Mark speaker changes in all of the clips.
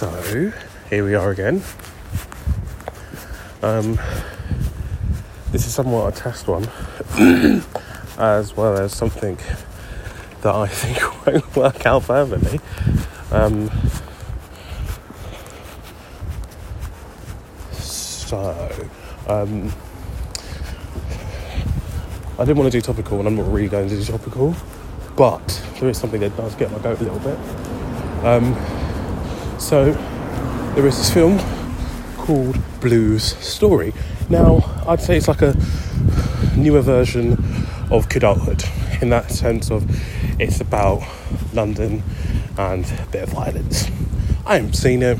Speaker 1: So, here we are again. Um, this is somewhat a test one, as well as something that I think won't work out perfectly. Um, so, um, I didn't want to do topical, and I'm not really going to do topical, but there is something that does get my goat a little bit. Um, so, there is this film called Blues Story. Now, I'd say it's like a newer version of Kidulthood in that sense of it's about London and a bit of violence. I haven't seen it.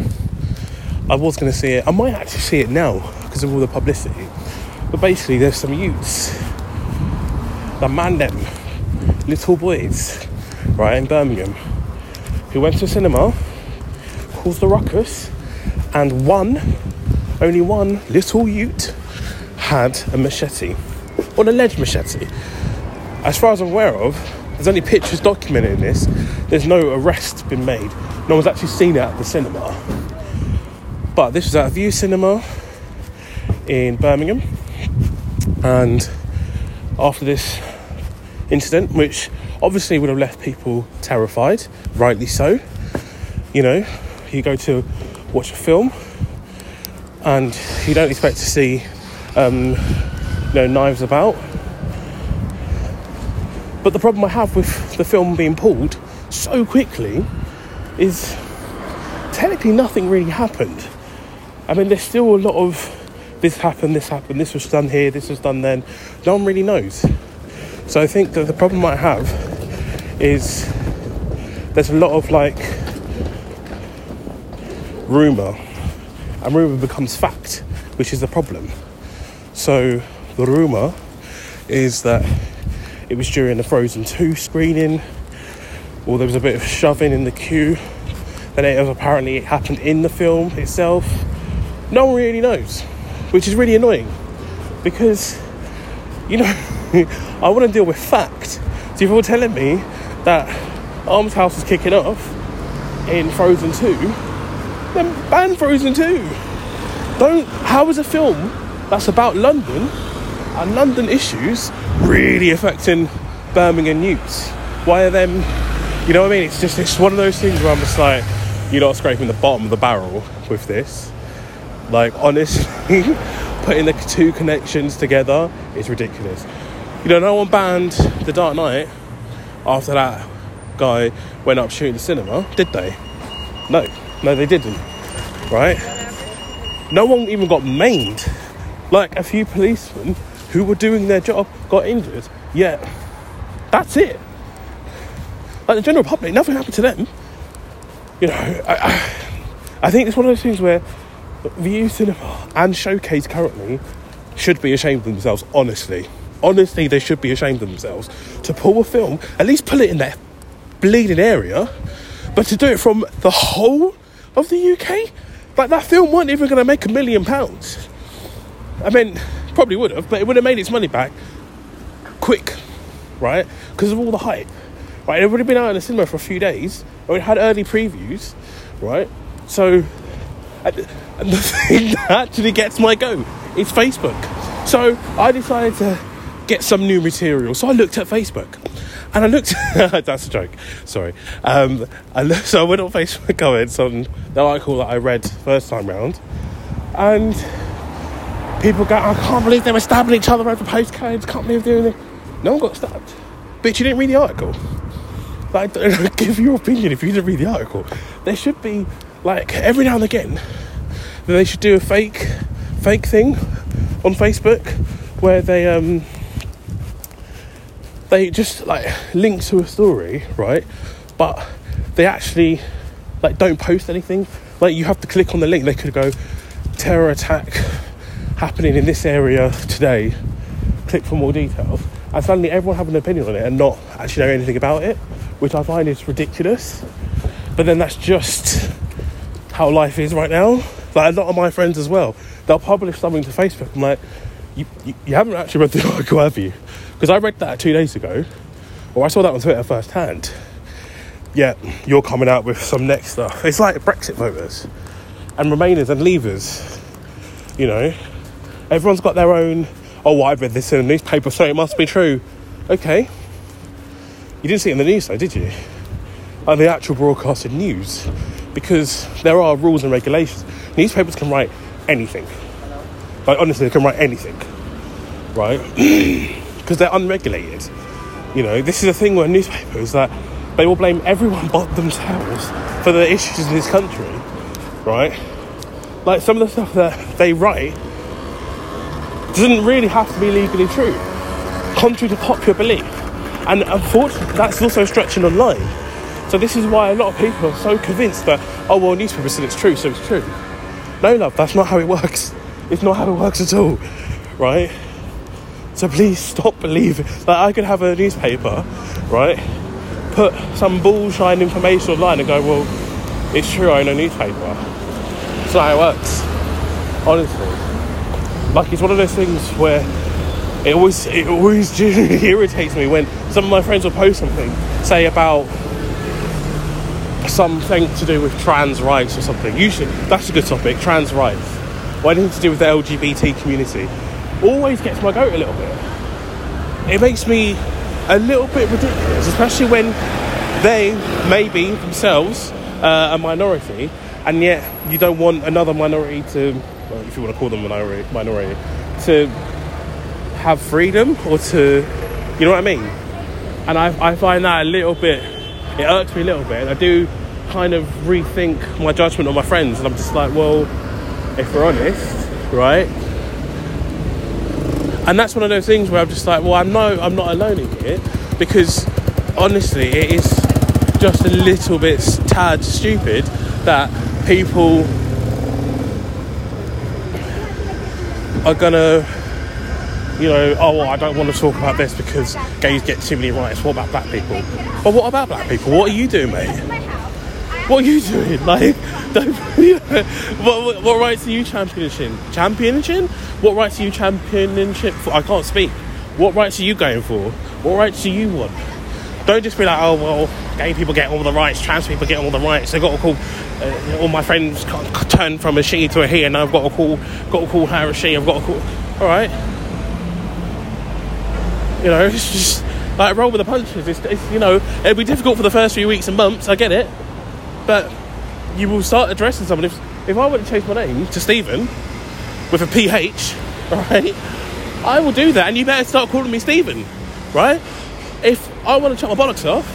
Speaker 1: I was going to see it. I might actually see it now because of all the publicity. But basically, there's some youths, the man them, little boys, right in Birmingham, who went to cinema, caused the ruckus, and one, only one little ute had a machete, or an alleged machete. As far as I'm aware of, there's only pictures documenting this. There's no arrest been made. No one's actually seen it at the cinema. But this was at a Vue Cinema in Birmingham, and after this incident, which obviously would have left people terrified, rightly so. You know, you go to watch a film and you don't expect to see um, you know, knives about. But the problem I have with the film being pulled so quickly is technically nothing really happened. I mean, there's still a lot of this happened, this happened, this was done here, this was done then. No one really knows. So I think that the problem I have is there's a lot of like rumour, and rumour becomes fact, which is the problem. So the rumour is that it was during the Frozen 2 screening, or there was a bit of shoving in the queue. Then it was apparently it happened in the film itself. No one really knows, which is really annoying because you know I want to deal with fact. So if you're telling me that Arms House was kicking off in Frozen 2, then ban Frozen 2. Don't. How is a film that's about London and London issues really affecting Birmingham youths? Why are them? You know what I mean? It's just it's one of those things where I'm just like, you're not scraping the bottom of the barrel with this. Like honestly, putting the two connections together is ridiculous. You know, no one banned The Dark Knight after that guy went up shooting the cinema, did they? No, no, they didn't. Right? No one even got maimed. Like a few policemen who were doing their job got injured. Yet, that's it. Like the general public, nothing happened to them. You know, I, I, think it's one of those things where the Vue Cinema and Showcase currently should be ashamed of themselves, honestly. Honestly, they should be ashamed of themselves to pull a film, at least pull it in their bleeding area, but to do it from the whole of the UK? Like that film wasn't even going to make a million pounds. I mean, probably would have, but it would have made its money back quick, right? Because of all the hype, right? It would have been out in the cinema for a few days, or it had early previews, right? So, and the thing that actually gets my go is Facebook. So I decided to get some new material. So I looked at Facebook. And I looked, that's a joke, sorry. Um, I looked, so I went on Facebook comments on the article that I read first time round. And people go, I can't believe they were stabbing each other over postcodes, can't believe they're doing it. No one got stabbed. Bitch, you didn't read the article. Like, give your opinion if you didn't read the article. There should be, like, every now and again, they should do a fake, fake thing on Facebook where they, um, they just like link to a story, right? But they actually like don't post anything. Like you have to click on the link. They could go terror attack happening in this area today. Click for more details, and suddenly everyone have an opinion on it and not actually know anything about it, which I find is ridiculous. But then that's just how life is right now. Like a lot of my friends as well, they'll publish something to Facebook. I'm like, you, you, you haven't actually read the article, have you? Because I read that two days ago, or I saw that on Twitter firsthand. yet you're coming out with some next stuff. It's like Brexit voters and Remainers and Leavers. You know, everyone's got their own. Oh, I read this in a newspaper, so it must be true. Okay, you didn't see it in the news, though, did you? Like the actual broadcasted news, because there are rules and regulations. Newspapers can write anything. Like honestly, they can write anything, right? Because they're unregulated. You know, this is a thing where newspapers that they will blame everyone but themselves for the issues in this country, right? Like some of the stuff that they write doesn't really have to be legally true, contrary to popular belief. And unfortunately, that's also stretching online. So this is why a lot of people are so convinced that, oh well, newspaper said it's true, so it's true. No, love, that's not how it works. It's not how it works at all, right? So please stop believing that I could have a newspaper, right? Put some bullshine information online and go, well, it's true, I own a newspaper. That's not how it works, honestly. Like it's one of those things where it always it always irritates me when some of my friends will post something, say about something to do with trans rights or something. Usually, that's a good topic, trans rights. Or anything to do with the LGBT community. Always gets my goat a little bit. It makes me a little bit ridiculous, especially when they maybe themselves uh, a minority, and yet you don't want another minority to, well, if you want to call them minority, minority, to have freedom or to, you know what I mean? And I, I find that a little bit, it irks me a little bit. I do kind of rethink my judgment on my friends, and I'm just like, well, if we're honest, right? And that's one of those things where I'm just like, well, I know I'm not alone in here because honestly, it is just a little bit tad stupid that people are gonna, you know, oh, well, I don't want to talk about this because gays get too many rights. What about black people? But what about black people? What are you doing, mate? What are you doing? Like, don't, what, what, what rights are you championing? Championing? What rights are you championing for? I can't speak. What rights are you going for? What rights do you want? Don't just be like, oh well, gay people get all the rights, trans people get all the rights. They've got to call uh, all my friends turn from a she to a he, and I've got to call, got to call her a she. I've got to call. All right, you know, it's just like roll with the punches. It's, it's you know, it'll be difficult for the first few weeks and months. I get it, but you will start addressing someone. If if I were to change my name to Stephen with a PH, right, I will do that, and you better start calling me Stephen, right? If I want to chop my bollocks off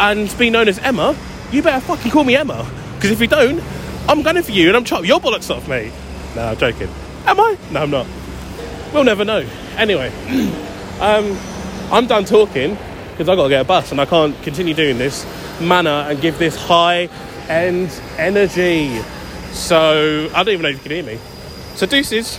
Speaker 1: and be known as Emma, you better fucking call me Emma. Because if you don't, I'm gunning for you and I'm chopping your bollocks off, mate. No, I'm joking. Am I? No, I'm not. We'll never know. Anyway, um, I'm done talking because I've got to get a bus and I can't continue doing this manner and give this high end energy. So I don't even know if you can hear me. So deuces.